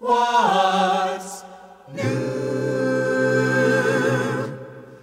What's new?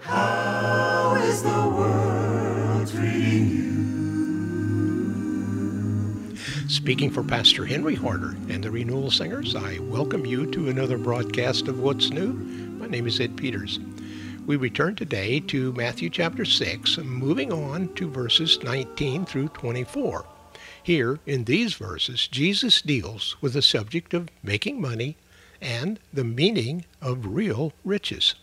How is the world treating you? Speaking for Pastor Henry Harder and the Renewal Singers, I welcome you to another broadcast of What's New. My name is Ed Peters. We return today to Matthew chapter 6, moving on to verses 19 through 24. Here, in these verses, Jesus deals with the subject of making money and the meaning of real riches.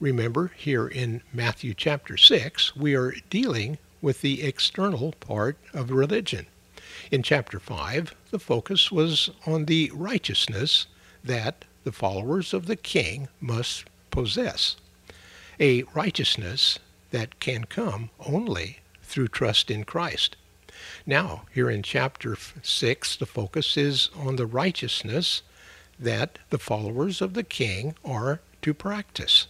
Remember, here in Matthew chapter 6, we are dealing with the external part of religion. In chapter 5, the focus was on the righteousness that the followers of the king must possess. A righteousness that can come only through trust in Christ. Now, here in chapter 6, the focus is on the righteousness that the followers of the king are to practice.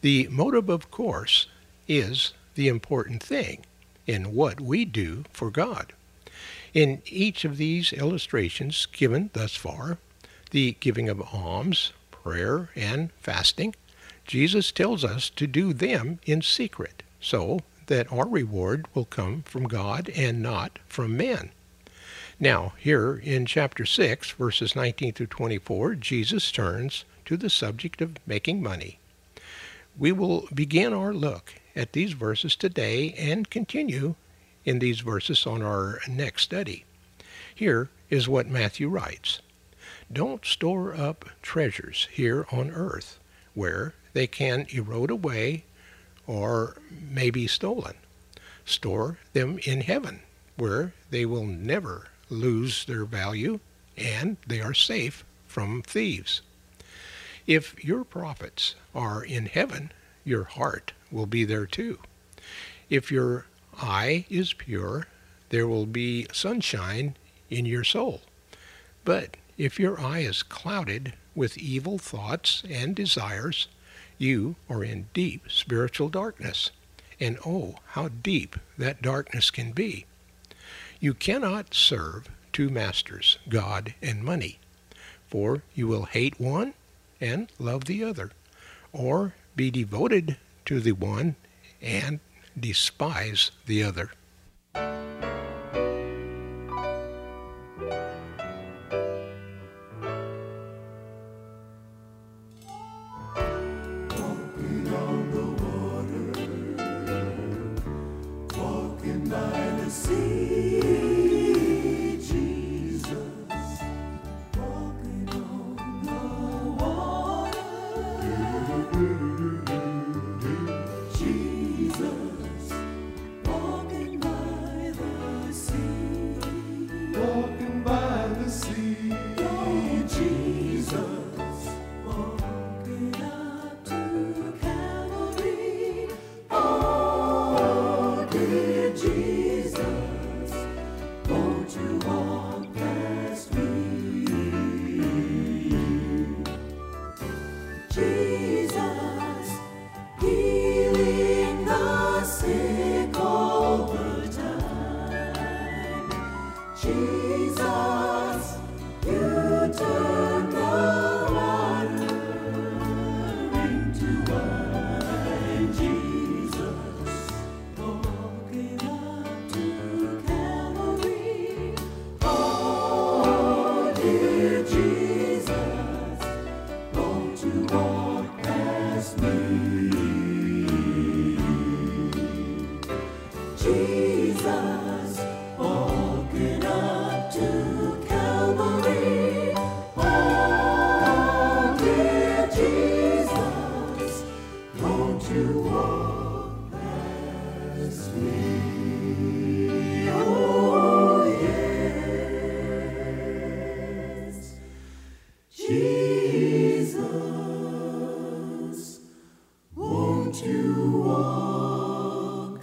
The motive, of course, is the important thing in what we do for God. In each of these illustrations given thus far, the giving of alms, prayer, and fasting, Jesus tells us to do them in secret so that our reward will come from God and not from men. Now, here in chapter 6, verses 19 through 24, Jesus turns to the subject of making money. We will begin our look at these verses today and continue in these verses on our next study. Here is what Matthew writes Don't store up treasures here on earth, where they can erode away or may be stolen. Store them in heaven, where they will never lose their value and they are safe from thieves. If your profits are in heaven, your heart will be there too. If your eye is pure, there will be sunshine in your soul. But if your eye is clouded with evil thoughts and desires, you are in deep spiritual darkness. And oh, how deep that darkness can be. You cannot serve two masters, God and money, for you will hate one and love the other, or be devoted to the one and despise the other. Jesus, won't you walk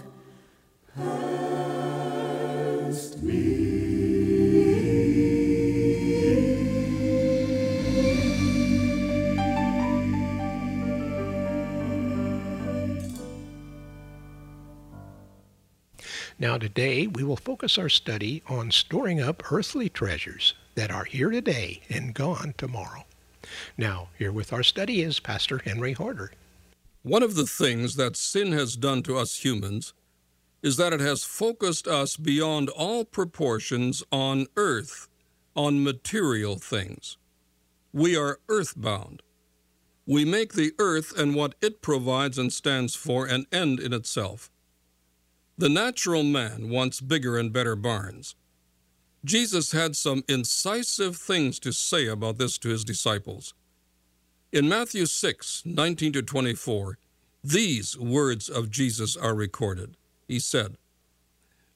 past Now, today we will focus our study on storing up earthly treasures that are here today and gone tomorrow. Now, here with our study is Pastor Henry Harder. One of the things that sin has done to us humans is that it has focused us beyond all proportions on earth, on material things. We are earthbound. We make the earth and what it provides and stands for an end in itself. The natural man wants bigger and better barns. Jesus had some incisive things to say about this to his disciples. In Matthew 6 19 to 24, these words of Jesus are recorded. He said,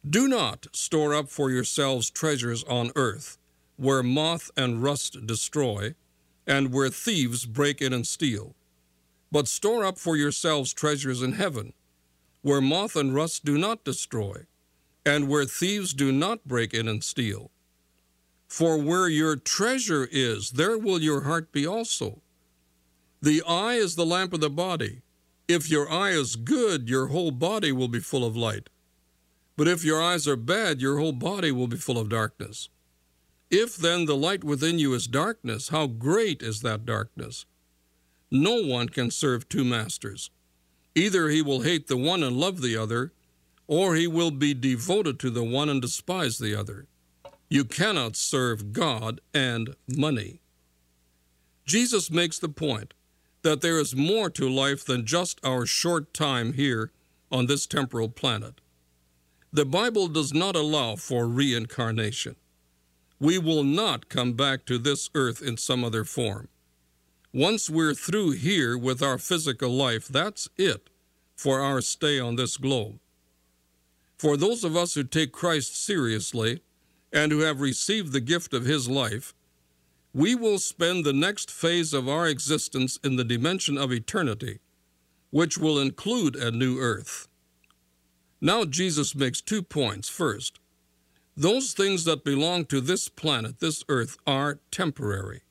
Do not store up for yourselves treasures on earth, where moth and rust destroy, and where thieves break in and steal. But store up for yourselves treasures in heaven, where moth and rust do not destroy, and where thieves do not break in and steal. For where your treasure is, there will your heart be also. The eye is the lamp of the body. If your eye is good, your whole body will be full of light. But if your eyes are bad, your whole body will be full of darkness. If then the light within you is darkness, how great is that darkness? No one can serve two masters. Either he will hate the one and love the other, or he will be devoted to the one and despise the other. You cannot serve God and money. Jesus makes the point that there is more to life than just our short time here on this temporal planet. The Bible does not allow for reincarnation. We will not come back to this earth in some other form. Once we're through here with our physical life, that's it for our stay on this globe. For those of us who take Christ seriously and who have received the gift of his life, we will spend the next phase of our existence in the dimension of eternity, which will include a new earth. Now, Jesus makes two points. First, those things that belong to this planet, this earth, are temporary.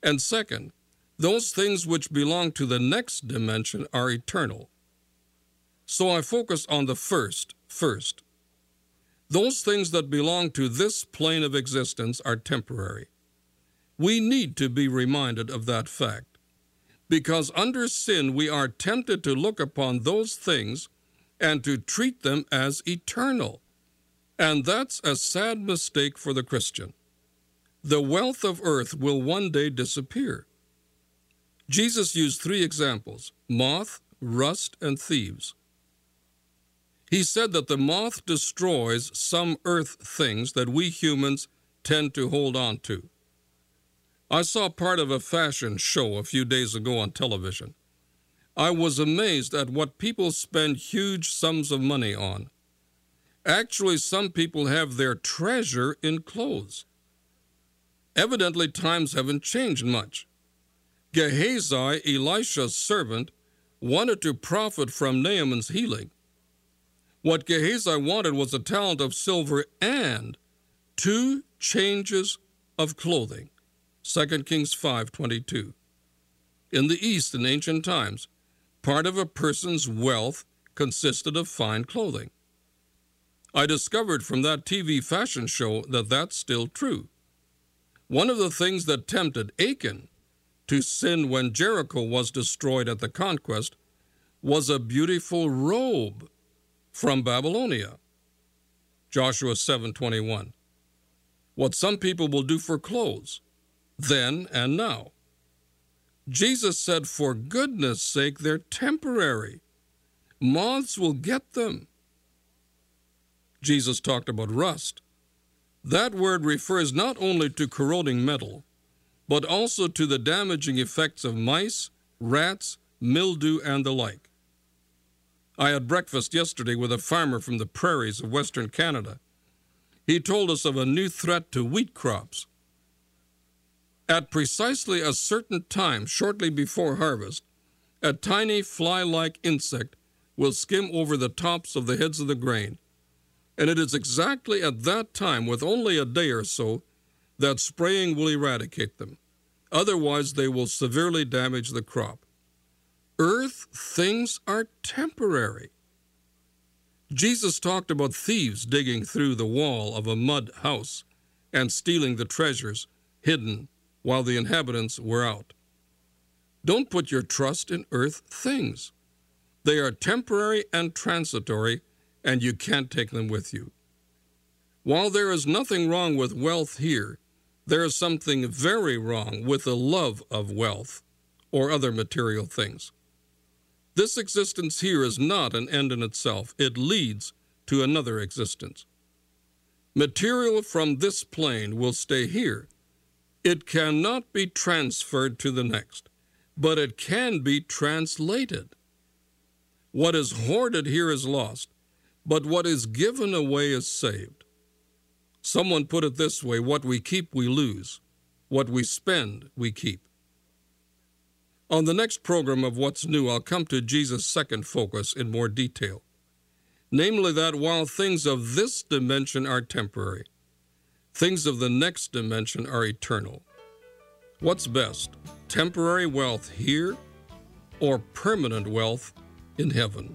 And second, those things which belong to the next dimension are eternal. So I focus on the first first. Those things that belong to this plane of existence are temporary. We need to be reminded of that fact. Because under sin, we are tempted to look upon those things and to treat them as eternal. And that's a sad mistake for the Christian. The wealth of earth will one day disappear. Jesus used three examples moth, rust, and thieves. He said that the moth destroys some earth things that we humans tend to hold on to. I saw part of a fashion show a few days ago on television. I was amazed at what people spend huge sums of money on. Actually, some people have their treasure in clothes. Evidently, times haven't changed much. Gehazi, Elisha's servant, wanted to profit from Naaman's healing. What Gehazi wanted was a talent of silver and two changes of clothing. 2 Kings 5:22. In the East in ancient times, part of a person's wealth consisted of fine clothing. I discovered from that TV fashion show that that's still true. One of the things that tempted Achan to sin when Jericho was destroyed at the conquest was a beautiful robe from Babylonia. Joshua 7:21. What some people will do for clothes, then and now. Jesus said, For goodness sake, they're temporary. Moths will get them. Jesus talked about rust. That word refers not only to corroding metal, but also to the damaging effects of mice, rats, mildew, and the like. I had breakfast yesterday with a farmer from the prairies of Western Canada. He told us of a new threat to wheat crops. At precisely a certain time, shortly before harvest, a tiny fly like insect will skim over the tops of the heads of the grain. And it is exactly at that time, with only a day or so, that spraying will eradicate them. Otherwise, they will severely damage the crop. Earth things are temporary. Jesus talked about thieves digging through the wall of a mud house and stealing the treasures hidden while the inhabitants were out. Don't put your trust in earth things. They are temporary and transitory, and you can't take them with you. While there is nothing wrong with wealth here, there is something very wrong with the love of wealth or other material things. This existence here is not an end in itself, it leads to another existence. Material from this plane will stay here. It cannot be transferred to the next, but it can be translated. What is hoarded here is lost, but what is given away is saved. Someone put it this way what we keep, we lose. What we spend, we keep. On the next program of What's New, I'll come to Jesus' second focus in more detail. Namely, that while things of this dimension are temporary, things of the next dimension are eternal. What's best, temporary wealth here or permanent wealth in heaven?